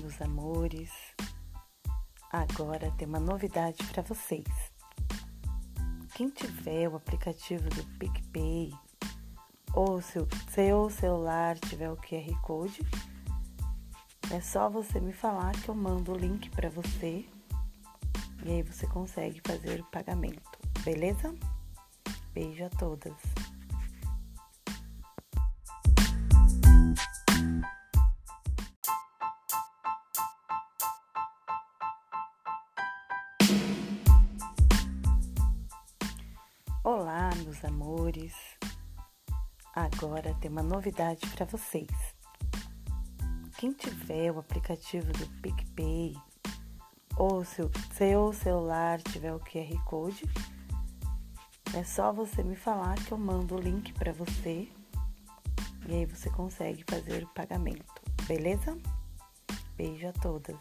meus amores. Agora tem uma novidade para vocês. Quem tiver o aplicativo do PicPay ou se o seu celular tiver o QR Code, é só você me falar que eu mando o link para você e aí você consegue fazer o pagamento, beleza? Beijo a todas. Olá, meus amores. Agora tem uma novidade para vocês. Quem tiver o aplicativo do PicPay ou se o seu celular tiver o QR Code, é só você me falar que eu mando o link para você e aí você consegue fazer o pagamento, beleza? Beijo a todas.